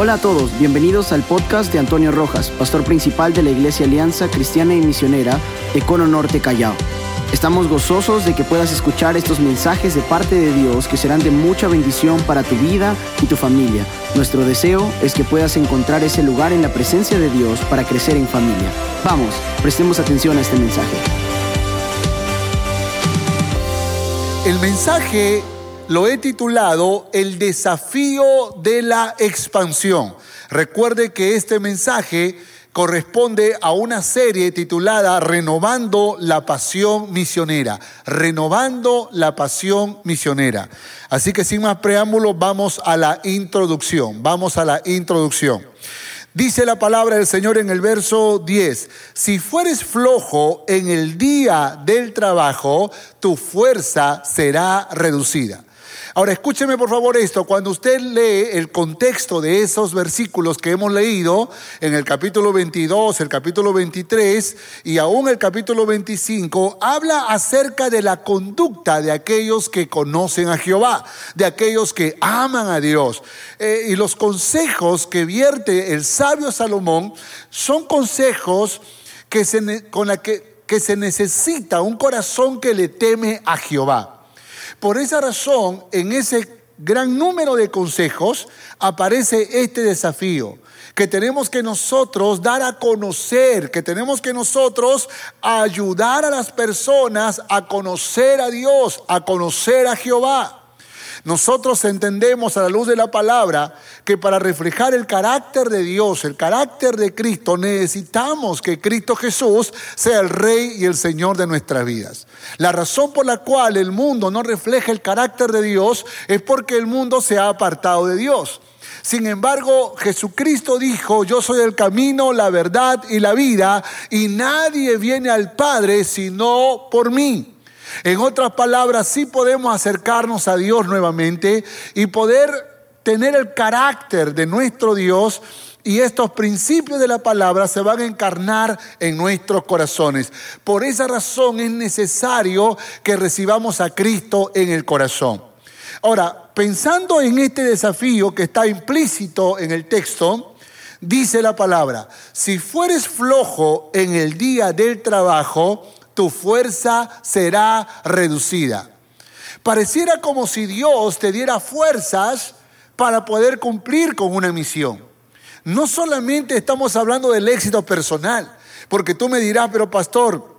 Hola a todos, bienvenidos al podcast de Antonio Rojas, pastor principal de la Iglesia Alianza Cristiana y Misionera de Cono Norte Callao. Estamos gozosos de que puedas escuchar estos mensajes de parte de Dios que serán de mucha bendición para tu vida y tu familia. Nuestro deseo es que puedas encontrar ese lugar en la presencia de Dios para crecer en familia. Vamos, prestemos atención a este mensaje. El mensaje lo he titulado El desafío de la expansión. Recuerde que este mensaje corresponde a una serie titulada Renovando la Pasión Misionera. Renovando la Pasión Misionera. Así que sin más preámbulos, vamos a la introducción. Vamos a la introducción. Dice la palabra del Señor en el verso 10, si fueres flojo en el día del trabajo, tu fuerza será reducida. Ahora escúcheme por favor esto, cuando usted lee el contexto de esos versículos que hemos leído en el capítulo 22, el capítulo 23 y aún el capítulo 25, habla acerca de la conducta de aquellos que conocen a Jehová, de aquellos que aman a Dios. Eh, y los consejos que vierte el sabio Salomón son consejos que se, con la que, que se necesita un corazón que le teme a Jehová. Por esa razón, en ese gran número de consejos aparece este desafío que tenemos que nosotros dar a conocer, que tenemos que nosotros ayudar a las personas a conocer a Dios, a conocer a Jehová. Nosotros entendemos a la luz de la palabra que para reflejar el carácter de Dios, el carácter de Cristo, necesitamos que Cristo Jesús sea el Rey y el Señor de nuestras vidas. La razón por la cual el mundo no refleja el carácter de Dios es porque el mundo se ha apartado de Dios. Sin embargo, Jesucristo dijo, yo soy el camino, la verdad y la vida, y nadie viene al Padre sino por mí. En otras palabras, sí podemos acercarnos a Dios nuevamente y poder tener el carácter de nuestro Dios y estos principios de la palabra se van a encarnar en nuestros corazones. Por esa razón es necesario que recibamos a Cristo en el corazón. Ahora, pensando en este desafío que está implícito en el texto, dice la palabra, si fueres flojo en el día del trabajo, tu fuerza será reducida. Pareciera como si Dios te diera fuerzas para poder cumplir con una misión. No solamente estamos hablando del éxito personal, porque tú me dirás, pero pastor,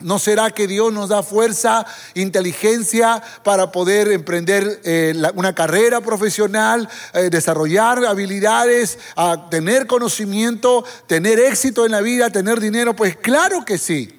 ¿No será que Dios nos da fuerza, inteligencia para poder emprender eh, una carrera profesional, eh, desarrollar habilidades, tener conocimiento, tener éxito en la vida, tener dinero? Pues claro que sí.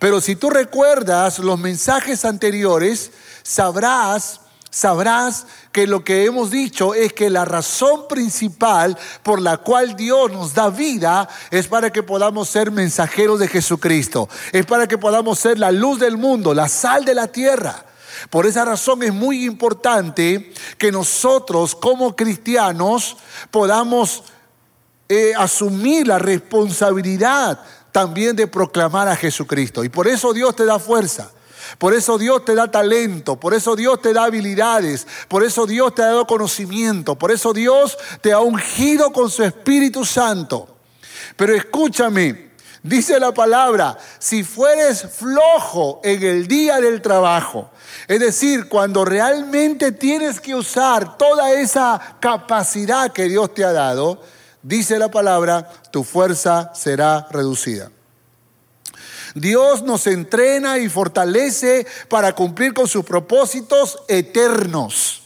Pero si tú recuerdas los mensajes anteriores, sabrás, sabrás que lo que hemos dicho es que la razón principal por la cual Dios nos da vida es para que podamos ser mensajeros de Jesucristo, es para que podamos ser la luz del mundo, la sal de la tierra. Por esa razón es muy importante que nosotros como cristianos podamos eh, asumir la responsabilidad también de proclamar a Jesucristo. Y por eso Dios te da fuerza. Por eso Dios te da talento, por eso Dios te da habilidades, por eso Dios te ha dado conocimiento, por eso Dios te ha ungido con su Espíritu Santo. Pero escúchame, dice la palabra, si fueres flojo en el día del trabajo, es decir, cuando realmente tienes que usar toda esa capacidad que Dios te ha dado, dice la palabra, tu fuerza será reducida. Dios nos entrena y fortalece para cumplir con sus propósitos eternos.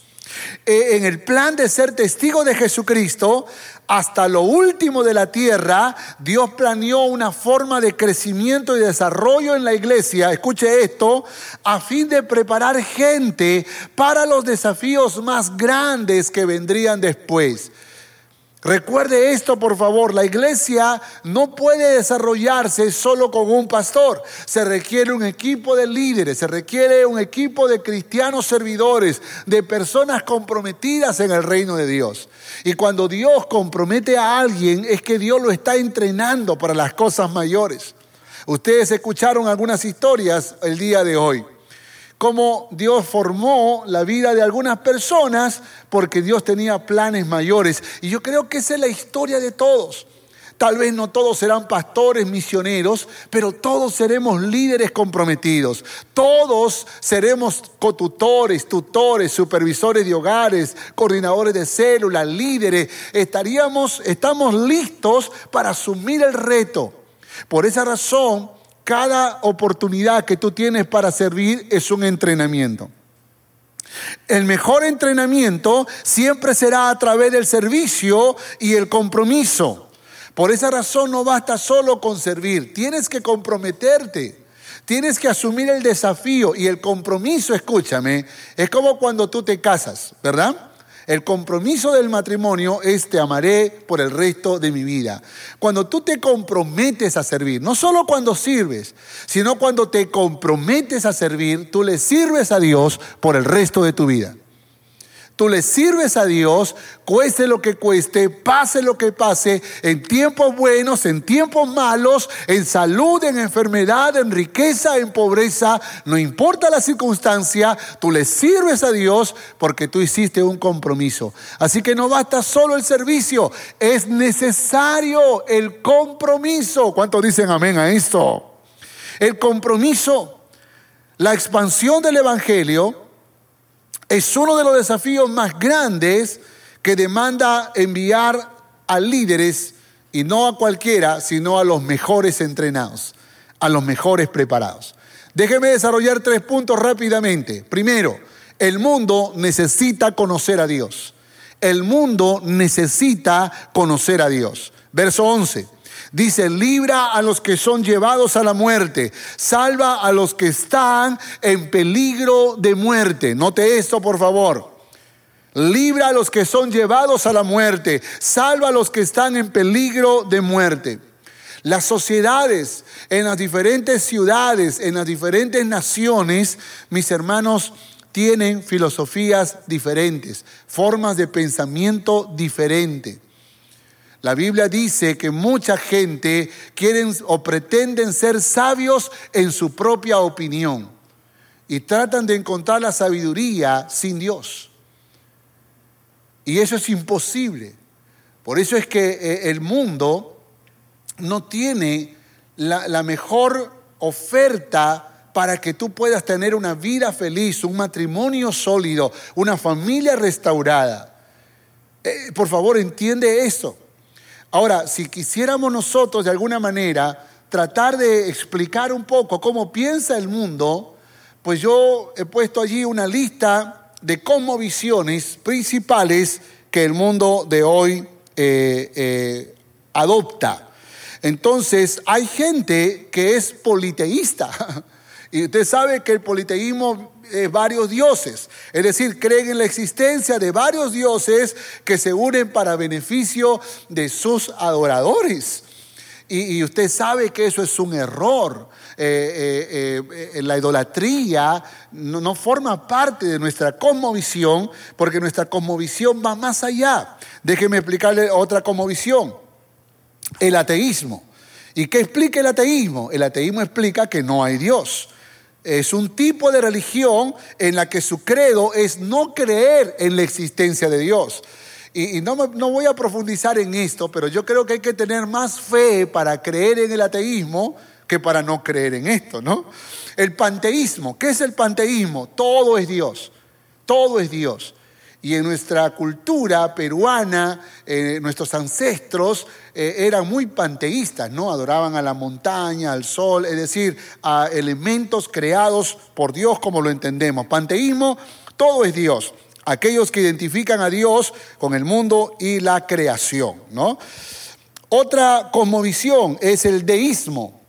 Eh, en el plan de ser testigo de Jesucristo, hasta lo último de la tierra, Dios planeó una forma de crecimiento y desarrollo en la iglesia, escuche esto, a fin de preparar gente para los desafíos más grandes que vendrían después. Recuerde esto, por favor, la iglesia no puede desarrollarse solo con un pastor. Se requiere un equipo de líderes, se requiere un equipo de cristianos servidores, de personas comprometidas en el reino de Dios. Y cuando Dios compromete a alguien es que Dios lo está entrenando para las cosas mayores. Ustedes escucharon algunas historias el día de hoy. Cómo Dios formó la vida de algunas personas porque Dios tenía planes mayores. Y yo creo que esa es la historia de todos. Tal vez no todos serán pastores, misioneros, pero todos seremos líderes comprometidos. Todos seremos cotutores, tutores, supervisores de hogares, coordinadores de células, líderes. Estaríamos, estamos listos para asumir el reto. Por esa razón, cada oportunidad que tú tienes para servir es un entrenamiento. El mejor entrenamiento siempre será a través del servicio y el compromiso. Por esa razón no basta solo con servir, tienes que comprometerte. Tienes que asumir el desafío y el compromiso, escúchame, es como cuando tú te casas, ¿verdad? El compromiso del matrimonio es te amaré por el resto de mi vida. Cuando tú te comprometes a servir, no solo cuando sirves, sino cuando te comprometes a servir, tú le sirves a Dios por el resto de tu vida. Tú le sirves a Dios, cueste lo que cueste, pase lo que pase, en tiempos buenos, en tiempos malos, en salud, en enfermedad, en riqueza, en pobreza, no importa la circunstancia, tú le sirves a Dios porque tú hiciste un compromiso. Así que no basta solo el servicio, es necesario el compromiso. ¿Cuántos dicen amén a esto? El compromiso, la expansión del Evangelio es uno de los desafíos más grandes que demanda enviar a líderes y no a cualquiera, sino a los mejores entrenados, a los mejores preparados. Déjeme desarrollar tres puntos rápidamente. Primero, el mundo necesita conocer a Dios. El mundo necesita conocer a Dios. Verso 11. Dice, libra a los que son llevados a la muerte, salva a los que están en peligro de muerte. Note esto, por favor. Libra a los que son llevados a la muerte, salva a los que están en peligro de muerte. Las sociedades en las diferentes ciudades, en las diferentes naciones, mis hermanos, tienen filosofías diferentes, formas de pensamiento diferentes. La Biblia dice que mucha gente quieren o pretenden ser sabios en su propia opinión y tratan de encontrar la sabiduría sin Dios. Y eso es imposible. Por eso es que eh, el mundo no tiene la, mejor oferta para que tú puedas tener una vida feliz, un matrimonio sólido, una familia restaurada. Eh, por favor, entiende eso. Ahora, si quisiéramos nosotros de alguna manera tratar de explicar un poco cómo piensa el mundo, pues yo he puesto allí una lista de visiones principales que el mundo de hoy eh, eh, adopta. Entonces, hay gente que es politeísta. Y usted sabe que el politeísmo varios dioses, es decir, creen en la existencia de varios dioses que se unen para beneficio de sus adoradores. Y, usted sabe que eso es un error. Eh, eh, eh, la idolatría no, no, forma parte de nuestra cosmovisión porque nuestra cosmovisión va más allá. Déjeme explicarle otra cosmovisión. El ateísmo. ¿Y qué explica el ateísmo? El ateísmo explica que no hay Dios. Es un tipo de religión en la que su credo es no creer en la existencia de Dios. Y, no, no, voy a profundizar en esto, pero yo creo que hay que tener más fe para creer en el ateísmo que para no creer en esto, ¿no? El panteísmo, ¿qué es el panteísmo? Todo es Dios, todo es Dios. Y en nuestra cultura peruana, eh, nuestros ancestros eh, eran muy panteístas, ¿no? Adoraban a la montaña, al sol, es decir, a elementos creados por Dios como lo entendemos. Panteísmo, todo es Dios. Aquellos que identifican a Dios con el mundo y la creación, ¿no? Otra cosmovisión es el deísmo.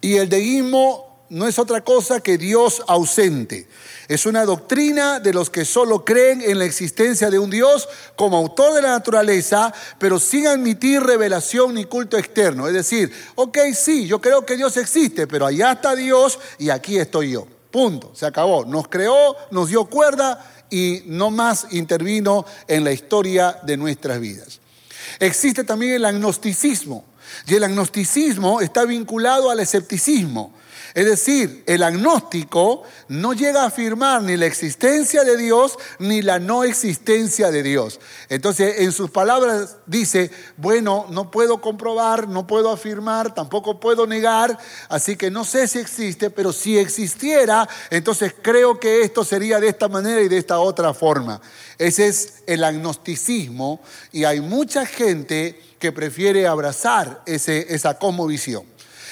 Y el deísmo no es otra cosa que Dios ausente. Es una doctrina de los que solo creen en la existencia de un Dios como autor de la naturaleza, pero sin admitir revelación ni culto externo. Es decir, ok, sí, yo creo que Dios existe, pero allá está Dios y aquí estoy yo. Punto, se acabó. Nos creó, nos dio cuerda y no más intervino en la historia de nuestras vidas. Existe también el agnosticismo. Y el agnosticismo está vinculado al escepticismo. Es decir, el agnóstico no llega a afirmar ni la existencia de Dios ni la no existencia de Dios. Entonces, en sus palabras dice, bueno, no puedo comprobar, no puedo afirmar, tampoco puedo negar, así que no sé si existe, pero si existiera, entonces creo que esto sería de esta manera y de esta otra forma. Ese es el agnosticismo y hay mucha gente que prefiere abrazar ese, esa cosmovisión.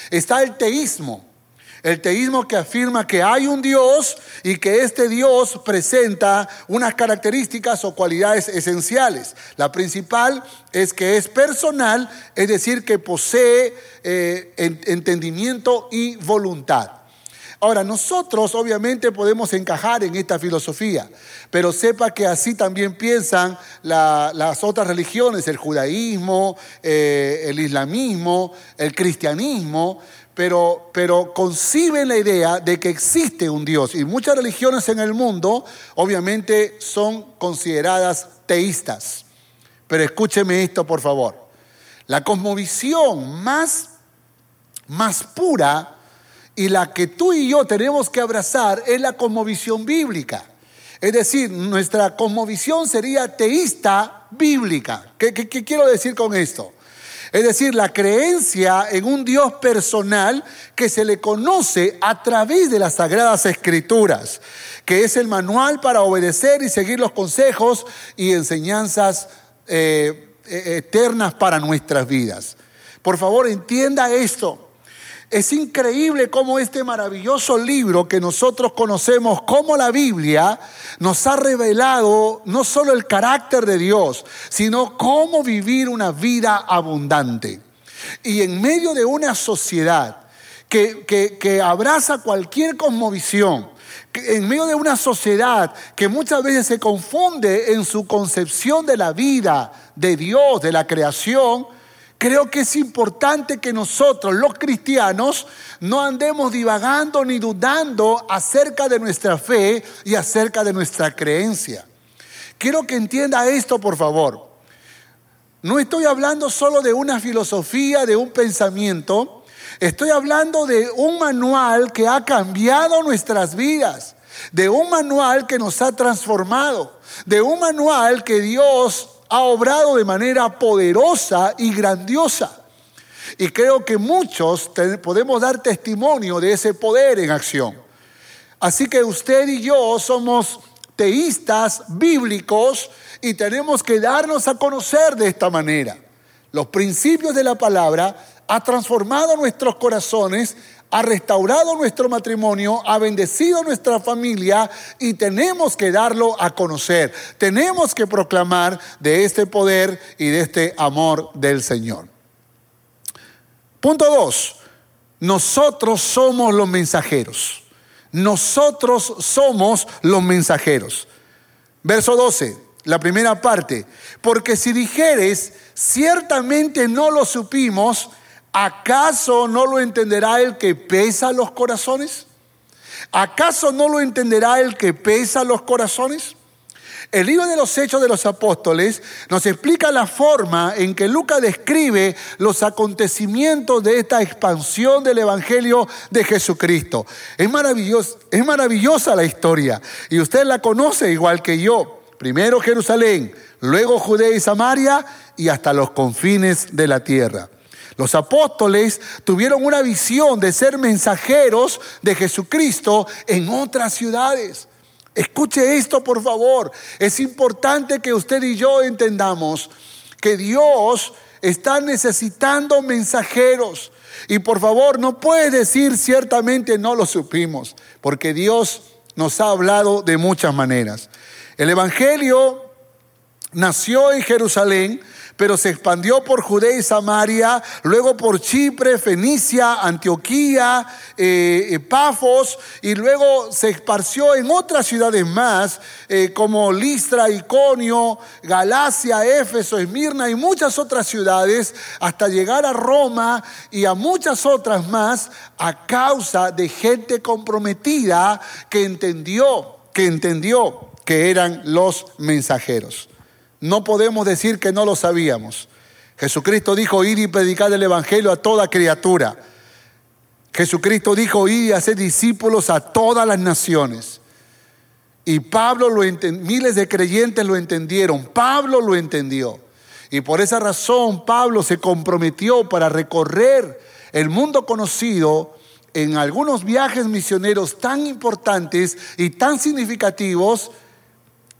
Está el teísmo el teísmo que afirma que hay un Dios y que este Dios presenta unas características o cualidades esenciales. La principal es que es personal, es decir, que posee eh, entendimiento y voluntad. Ahora, nosotros obviamente podemos encajar en esta filosofía, pero sepa que así también piensan las otras religiones, el judaísmo, eh, el islamismo, el cristianismo, pero, pero conciben la idea de que existe un Dios. Y muchas religiones en el mundo obviamente son consideradas teístas. Pero escúcheme esto, por favor. La cosmovisión más, más pura y la que tú y yo tenemos que abrazar es la cosmovisión bíblica. Es decir, nuestra cosmovisión sería teísta bíblica. qué quiero decir con esto? Es decir, la creencia en un Dios personal que se le conoce a través de las sagradas escrituras, que es el manual para obedecer y seguir los consejos y enseñanzas eh, eh, eternas para nuestras vidas. Por favor, entienda esto. Es increíble cómo este maravilloso libro que nosotros conocemos como la Biblia nos ha revelado no solo el carácter de Dios, sino cómo vivir una vida abundante. Y en medio de una sociedad que, que, abraza cualquier cosmovisión, en medio de una sociedad que muchas veces se confunde en su concepción de la vida, de Dios, de la creación, Creo que es importante que nosotros, los cristianos, no andemos divagando ni dudando acerca de nuestra fe y acerca de nuestra creencia. Quiero que entienda esto, por favor. No estoy hablando solo de una filosofía, de un pensamiento. Estoy hablando de un manual que ha cambiado nuestras vidas, de un manual que nos ha transformado, de un manual que Dios ha obrado de manera poderosa y grandiosa. Y creo que muchos podemos dar testimonio de ese poder en acción. Así que usted y yo somos teístas bíblicos y tenemos que darnos a conocer de esta manera. Los principios de la palabra ha transformado nuestros corazones ha restaurado nuestro matrimonio, ha bendecido nuestra familia y tenemos que darlo a conocer. Tenemos que proclamar de este poder y de este amor del Señor. Punto dos, nosotros somos los mensajeros. Nosotros somos los mensajeros. Verso 12, la primera parte. Porque si dijeres, ciertamente no lo supimos, ¿acaso no lo entenderá el que pesa los corazones? ¿Acaso no lo entenderá el que pesa los corazones? El libro de los Hechos de los Apóstoles nos explica la forma en que Lucas describe los acontecimientos de esta expansión del Evangelio de Jesucristo. Es, es maravillosa la historia y usted la conoce igual que yo. Primero Jerusalén, luego Judea y Samaria y hasta los confines de la tierra. Los apóstoles tuvieron una visión de ser mensajeros de Jesucristo en otras ciudades. Escuche esto, por favor. Es importante que usted y yo entendamos que Dios está necesitando mensajeros. Y por favor, no puede decir ciertamente no lo supimos, porque Dios nos ha hablado de muchas maneras. El Evangelio nació en Jerusalén, pero se expandió por Judea y Samaria, luego por Chipre, Fenicia, Antioquía, eh, Pafos, y luego se esparció en otras ciudades más, eh, como Listra, Iconio, Galacia, Éfeso, Esmirna y muchas otras ciudades, hasta llegar a Roma y a muchas otras más, a causa de gente comprometida que entendió, que entendió que eran los mensajeros. No podemos decir que no lo sabíamos. Jesucristo dijo, ir y predicar el Evangelio a toda criatura. Jesucristo dijo, y hacer discípulos a todas las naciones. Y Pablo lo miles de creyentes lo entendieron, Pablo lo entendió. Y por esa razón Pablo se comprometió para recorrer el mundo conocido en algunos viajes misioneros tan importantes y tan significativos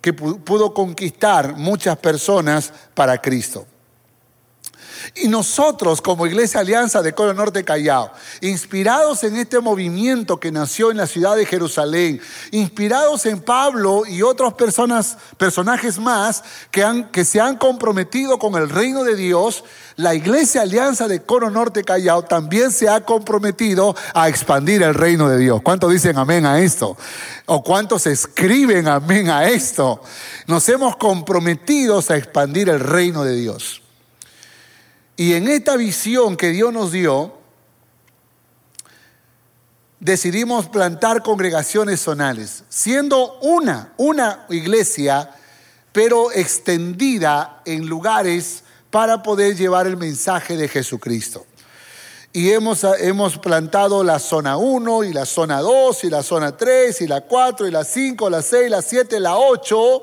que pudo conquistar muchas personas para Cristo. Y nosotros como Iglesia Alianza de Coro Norte Callao, inspirados en este movimiento que nació en la ciudad de Jerusalén, inspirados en Pablo y otros personas, personajes más que, han, que se han comprometido con el reino de Dios, la Iglesia Alianza de Coro Norte Callao también se ha comprometido a expandir el reino de Dios. ¿Cuántos dicen amén a esto? ¿O cuántos escriben amén a esto? Nos hemos comprometido a expandir el reino de Dios. Y en esta visión que Dios nos dio, decidimos plantar congregaciones zonales, siendo una, una iglesia, pero extendida en lugares para poder llevar el mensaje de Jesucristo. Y hemos, hemos plantado la zona 1 y la zona 2 y la zona 3 y la 4 y la 5, la 6, la 7, la 8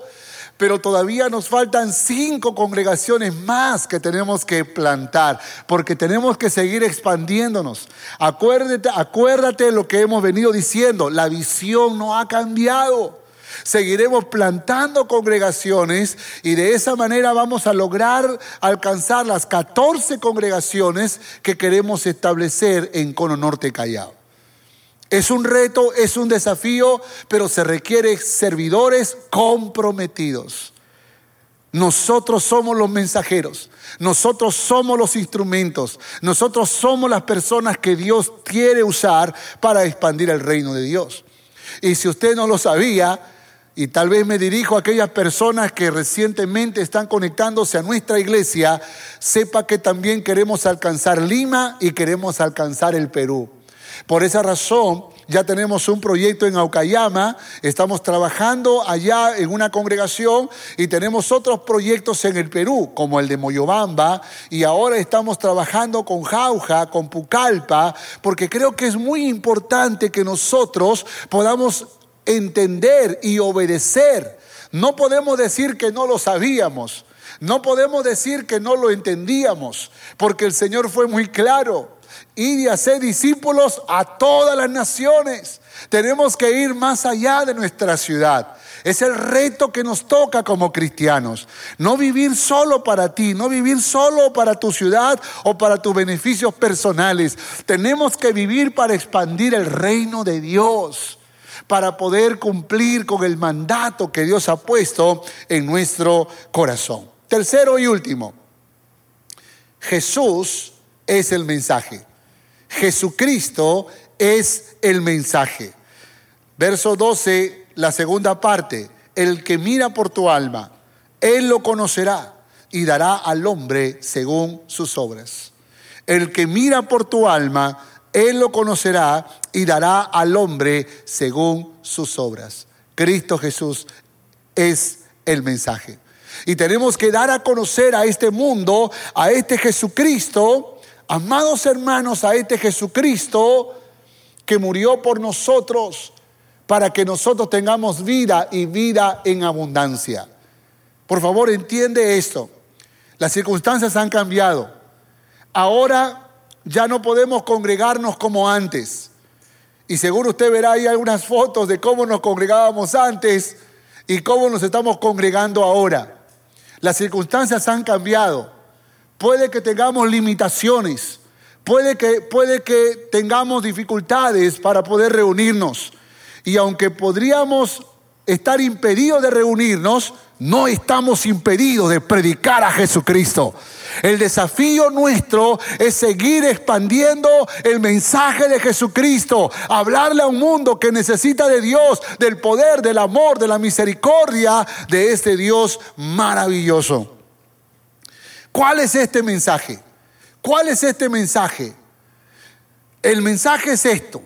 pero todavía nos faltan cinco congregaciones más que tenemos que plantar, porque tenemos que seguir expandiéndonos. Acuérdate, acuérdate lo que hemos venido diciendo, la visión no ha cambiado. Seguiremos plantando congregaciones y de esa manera vamos a lograr alcanzar las 14 congregaciones que queremos establecer en Cono Norte Callao. Es un reto, es un desafío, pero se requiere servidores comprometidos. Nosotros somos los mensajeros, nosotros somos los instrumentos, nosotros somos las personas que Dios quiere usar para expandir el reino de Dios. Y si usted no lo sabía, y tal vez me dirijo a aquellas personas que recientemente están conectándose a nuestra iglesia, sepa que también queremos alcanzar Lima y queremos alcanzar el Perú. Por esa razón, ya tenemos un proyecto en Aucayama, estamos trabajando allá en una congregación y tenemos otros proyectos en el Perú, como el de Moyobamba, y ahora estamos trabajando con Jauja, con Pucallpa, porque creo que es muy importante que nosotros podamos entender y obedecer. No podemos decir que no lo sabíamos. No podemos decir que no lo entendíamos, porque el Señor fue muy claro y de hacer discípulos a todas las naciones. Tenemos que ir más allá de nuestra ciudad. Es el reto que nos toca como cristianos. No vivir solo para ti, no vivir solo para tu ciudad o para tus beneficios personales. Tenemos que vivir para expandir el reino de Dios, para poder cumplir con el mandato que Dios ha puesto en nuestro corazón. Tercero y último, Jesús es el mensaje. Jesucristo es el mensaje. Verso 12, la segunda parte, el que mira por tu alma, él lo conocerá y dará al hombre según sus obras. El que mira por tu alma, él lo conocerá y dará al hombre según sus obras. Cristo Jesús es el mensaje. Y tenemos que dar a conocer a este mundo, a este Jesucristo, Amados hermanos, a este Jesucristo que murió por nosotros para que nosotros tengamos vida y vida en abundancia. Por favor, entiende esto. Las circunstancias han cambiado. Ahora ya no podemos congregarnos como antes. Y seguro usted verá ahí algunas fotos de cómo nos congregábamos antes y cómo nos estamos congregando ahora. Las circunstancias han cambiado puede que tengamos limitaciones, puede que, puede que tengamos dificultades para poder reunirnos. Y aunque podríamos estar impedidos de reunirnos, no estamos impedidos de predicar a Jesucristo. El desafío nuestro es seguir expandiendo el mensaje de Jesucristo, hablarle a un mundo que necesita de Dios, del poder, del amor, de la misericordia de este Dios maravilloso. ¿Cuál es este mensaje? ¿Cuál es este mensaje? El mensaje es esto,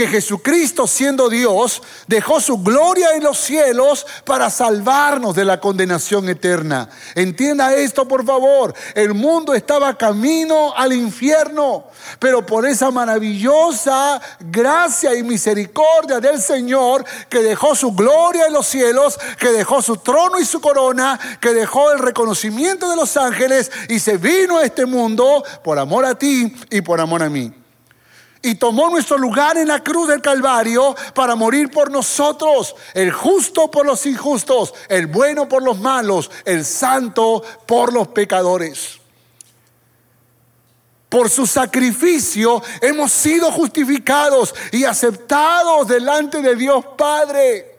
que Jesucristo siendo Dios dejó su gloria en los cielos para salvarnos de la condenación eterna. Entienda esto por favor. El mundo estaba camino al infierno, pero por esa maravillosa gracia y misericordia del Señor que dejó su gloria en los cielos, que dejó su trono y su corona, que dejó el reconocimiento de los ángeles y se vino a este mundo por amor a ti y por amor a mí y tomó nuestro lugar en la cruz del Calvario para morir por nosotros, el justo por los injustos, el bueno por los malos, el santo por los pecadores. Por su sacrificio hemos sido justificados y aceptados delante de Dios Padre.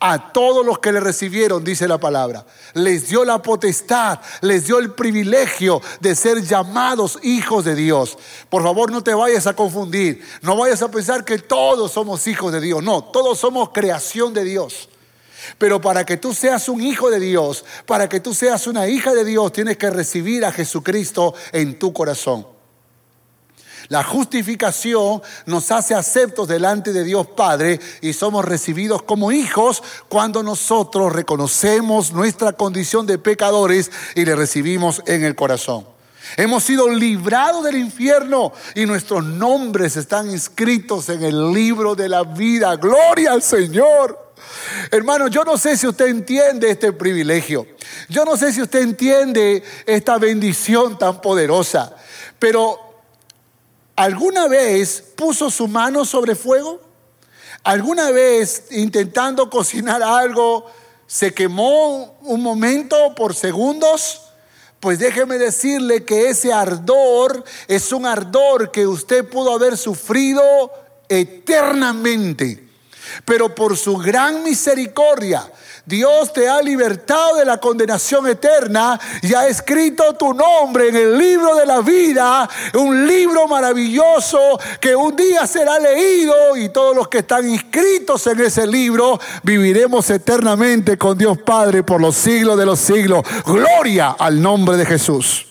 A todos los que le recibieron, dice la palabra, les dio la potestad, les dio el privilegio de ser llamados hijos de Dios. Por favor, no te vayas a confundir, no vayas a pensar que todos somos hijos de Dios, no, todos somos creación de Dios. Pero para que tú seas un hijo de Dios, para que tú seas una hija de Dios, tienes que recibir a Jesucristo en tu corazón. La justificación nos hace aceptos delante de Dios Padre y somos recibidos como hijos cuando nosotros reconocemos nuestra condición de pecadores y le recibimos en el corazón. Hemos sido librados del infierno y nuestros nombres están inscritos en el libro de la vida. Gloria al Señor. Hermano, yo no sé si usted entiende este privilegio. Yo no sé si usted entiende esta bendición tan poderosa. Pero ¿Alguna vez puso su mano sobre fuego? ¿Alguna vez intentando cocinar algo se quemó un momento por segundos? Pues déjeme decirle que ese ardor es un ardor que usted pudo haber sufrido eternamente. Pero por su gran misericordia, Dios te ha libertado de la condenación eterna y ha escrito tu nombre en el libro de la vida, un libro maravilloso que un día será leído y todos los que están inscritos en ese libro viviremos eternamente con Dios Padre por los siglos de los siglos. Gloria al nombre de Jesús.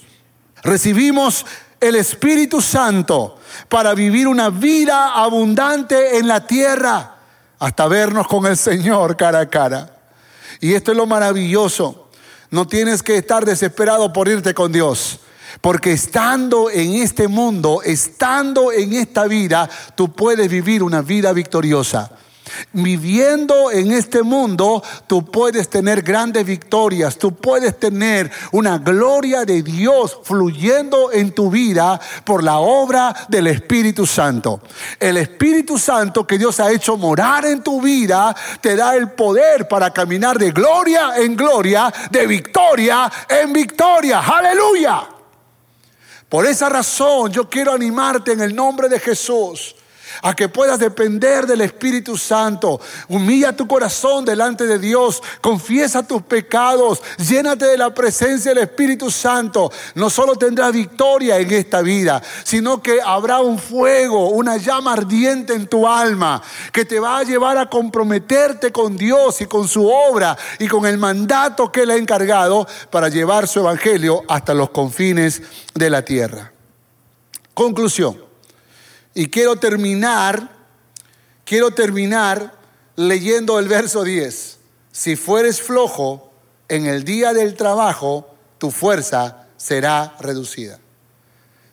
Recibimos el Espíritu Santo para vivir una vida abundante en la tierra hasta vernos con el Señor cara a cara. Y esto es lo maravilloso. No tienes que estar desesperado por irte con Dios. Porque estando en este mundo, estando en esta vida, tú puedes vivir una vida victoriosa. Viviendo en este mundo, tú puedes tener grandes victorias, tú puedes tener una gloria de Dios fluyendo en tu vida por la obra del Espíritu Santo. El Espíritu Santo que Dios ha hecho morar en tu vida te da el poder para caminar de gloria en gloria, de victoria en victoria. Aleluya. Por esa razón yo quiero animarte en el nombre de Jesús a que puedas depender del Espíritu Santo. Humilla tu corazón delante de Dios, confiesa tus pecados, llénate de la presencia del Espíritu Santo. No solo tendrás victoria en esta vida, sino que habrá un fuego, una llama ardiente en tu alma que te va a llevar a comprometerte con Dios y con su obra y con el mandato que Él ha encargado para llevar su evangelio hasta los confines de la tierra. Conclusión. Y quiero terminar, quiero terminar leyendo el verso 10. Si fueres flojo en el día del trabajo, tu fuerza será reducida.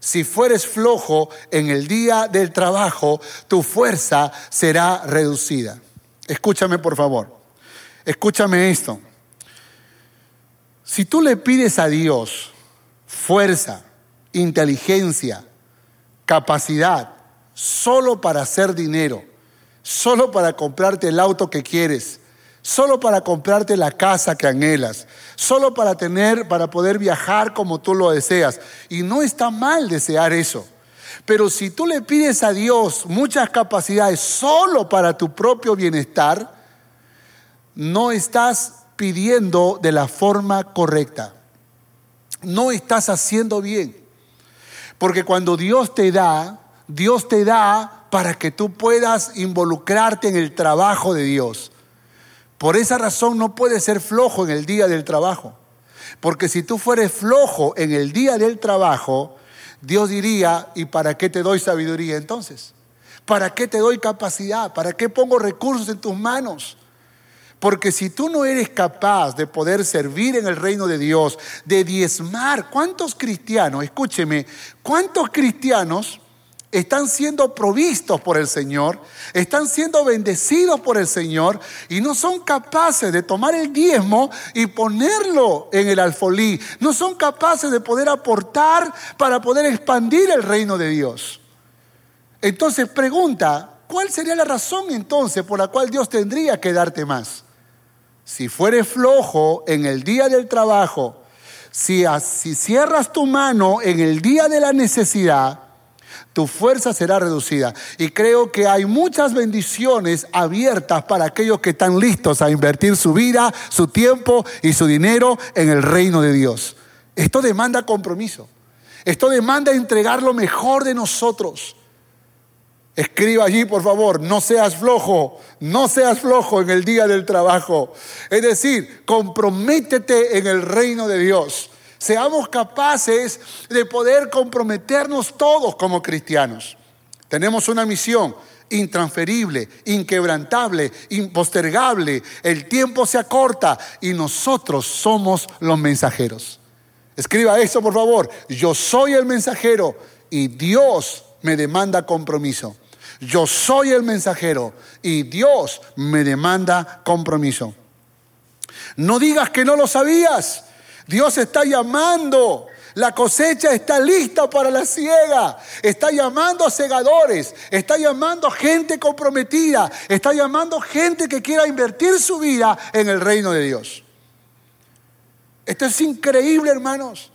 Si fueres flojo en el día del trabajo, tu fuerza será reducida. Escúchame por favor. Escúchame esto. Si tú le pides a Dios fuerza, inteligencia, capacidad, solo para hacer dinero, solo para comprarte el auto que quieres, solo para comprarte la casa que anhelas, solo para tener, para poder viajar como tú lo deseas. Y no está mal desear eso. Pero si tú le pides a Dios muchas capacidades solo para tu propio bienestar, no estás pidiendo de la forma correcta. No estás haciendo bien. Porque cuando Dios te da, Dios te da para que tú puedas involucrarte en el trabajo de Dios. Por esa razón no puedes ser flojo en el día del trabajo. Porque si tú fueres flojo en el día del trabajo, Dios diría, ¿y para qué te doy sabiduría entonces? ¿Para qué te doy capacidad? ¿Para qué pongo recursos en tus manos? Porque si tú no eres capaz de poder servir en el reino de Dios, de diezmar, ¿cuántos cristianos, escúcheme, cuántos cristianos están siendo provistos por el Señor, están siendo bendecidos por el Señor y no son capaces de tomar el diezmo y ponerlo en el alfolí, no son capaces de poder aportar para poder expandir el reino de Dios. Entonces pregunta, ¿cuál sería la razón entonces por la cual Dios tendría que darte más? Si fueres flojo en el día del trabajo, si, si cierras tu mano en el día de la necesidad, tu fuerza será reducida. Y creo que hay muchas bendiciones abiertas para aquellos que están listos a invertir su vida, su tiempo y su dinero en el reino de Dios. Esto demanda compromiso. Esto demanda entregar lo mejor de nosotros. Escriba allí, por favor, no seas flojo, no seas flojo en el día del trabajo. Es decir, comprométete en el reino de Dios seamos capaces de poder comprometernos todos como cristianos. Tenemos una misión intransferible, inquebrantable, impostergable. El tiempo se acorta y nosotros somos los mensajeros. Escriba eso, por favor. Yo soy el mensajero y Dios me demanda compromiso. Yo soy el mensajero y Dios me demanda compromiso. No digas que no lo sabías. Dios está llamando. La cosecha está lista para la siega. Está llamando a segadores. Está llamando a gente comprometida. Está llamando gente que quiera invertir su vida en el reino de Dios. Esto es increíble, hermanos.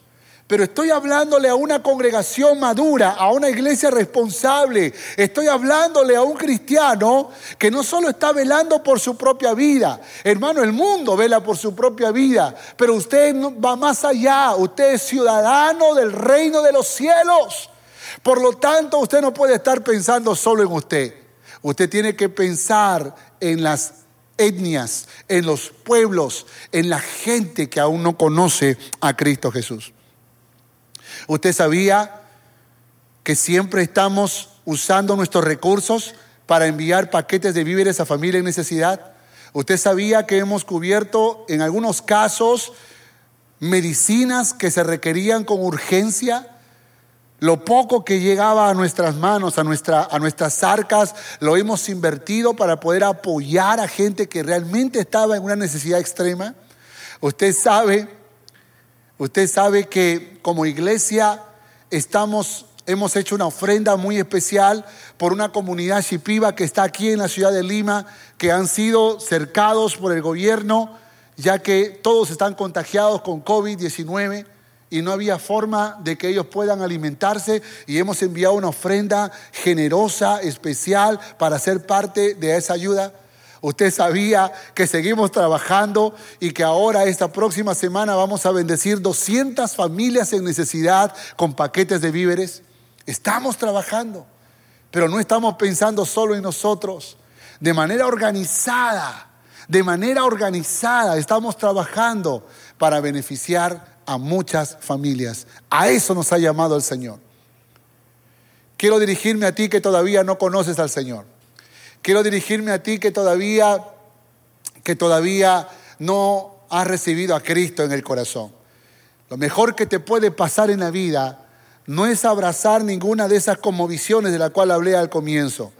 Pero estoy hablándole a una congregación madura, a una iglesia responsable. Estoy hablándole a un cristiano que no solo está velando por su propia vida. Hermano, el mundo vela por su propia vida. Pero usted va más allá. Usted es ciudadano del reino de los cielos. Por lo tanto, usted no puede estar pensando solo en usted. Usted tiene que pensar en las etnias, en los pueblos, en la gente que aún no conoce a Cristo Jesús. ¿Usted sabía que siempre estamos usando nuestros recursos para enviar paquetes de víveres a familias en necesidad? ¿Usted sabía que hemos cubierto en algunos casos medicinas que se requerían con urgencia? Lo poco que llegaba a nuestras manos, a, nuestra, a nuestras arcas, lo hemos invertido para poder apoyar a gente que realmente estaba en una necesidad extrema. Usted sabe Usted sabe que como iglesia estamos, hemos hecho una ofrenda muy especial por una comunidad shipiba que está aquí en la ciudad de Lima, que han sido cercados por el gobierno, ya que todos están contagiados con COVID-19 y no había forma de que ellos puedan alimentarse y hemos enviado una ofrenda generosa, especial, para ser parte de esa ayuda. Usted sabía que seguimos trabajando y que ahora esta próxima semana vamos a bendecir 200 familias en necesidad con paquetes de víveres. Estamos trabajando, pero no estamos pensando solo en nosotros. De manera organizada, de manera organizada estamos trabajando para beneficiar a muchas familias. A eso nos ha llamado el Señor. Quiero dirigirme a ti que todavía no conoces al Señor. Quiero dirigirme a ti que todavía, que todavía no has recibido a Cristo en el corazón. Lo mejor que te puede pasar en la vida no es abrazar ninguna de esas conmovisiones de la cual hablé al comienzo.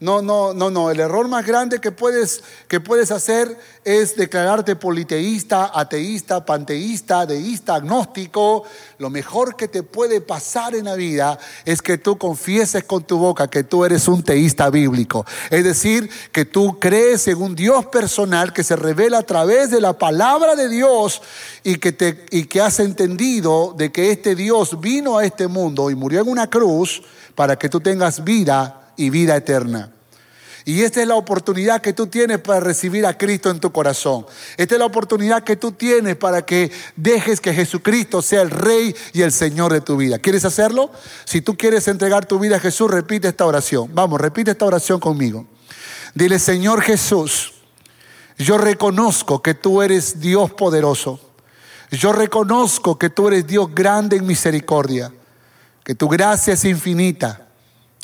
No, no, no, no. El error más grande que puedes, que puedes hacer es declararte politeísta, ateísta, panteísta, deísta, agnóstico. Lo mejor que te puede pasar en la vida es que tú confieses con tu boca que tú eres un teísta bíblico. Es decir, que tú crees en un Dios personal que se revela a través de la palabra de Dios y que, te, y que has entendido de que este Dios vino a este mundo y murió en una cruz para que tú tengas vida y vida eterna. Y esta es la oportunidad que tú tienes para recibir a Cristo en tu corazón. Esta es la oportunidad que tú tienes para que dejes que Jesucristo sea el Rey y el Señor de tu vida. ¿Quieres hacerlo? Si tú quieres entregar tu vida a Jesús, repite esta oración. Vamos, repite esta oración conmigo. Dile, Señor Jesús, yo reconozco que tú eres Dios poderoso. Yo reconozco que tú eres Dios grande en misericordia, que tu gracia es infinita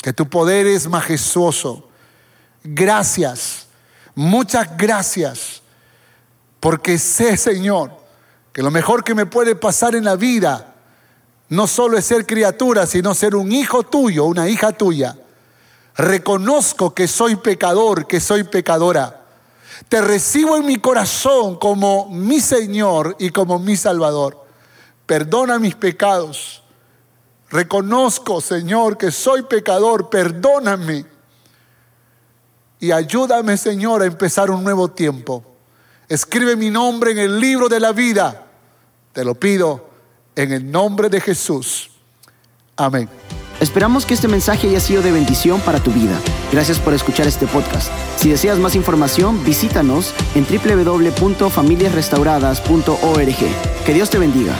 que tu poder es majestuoso. Gracias, muchas gracias, porque sé, Señor, que lo mejor que me puede pasar en la vida no solo es ser criatura, sino ser un hijo tuyo, una hija tuya. Reconozco que soy pecador, que soy pecadora. Te recibo en mi corazón como mi Señor y como mi Salvador. Perdona mis pecados. Reconozco, Señor, que soy pecador. Perdóname. Y ayúdame, Señor, a empezar un nuevo tiempo. Escribe mi nombre en el libro de la vida. Te lo pido en el nombre de Jesús. Amén. Esperamos que este mensaje haya sido de bendición para tu vida. Gracias por escuchar este podcast. Si deseas más información, visítanos en www.familiasrestauradas.org. Que Dios te bendiga.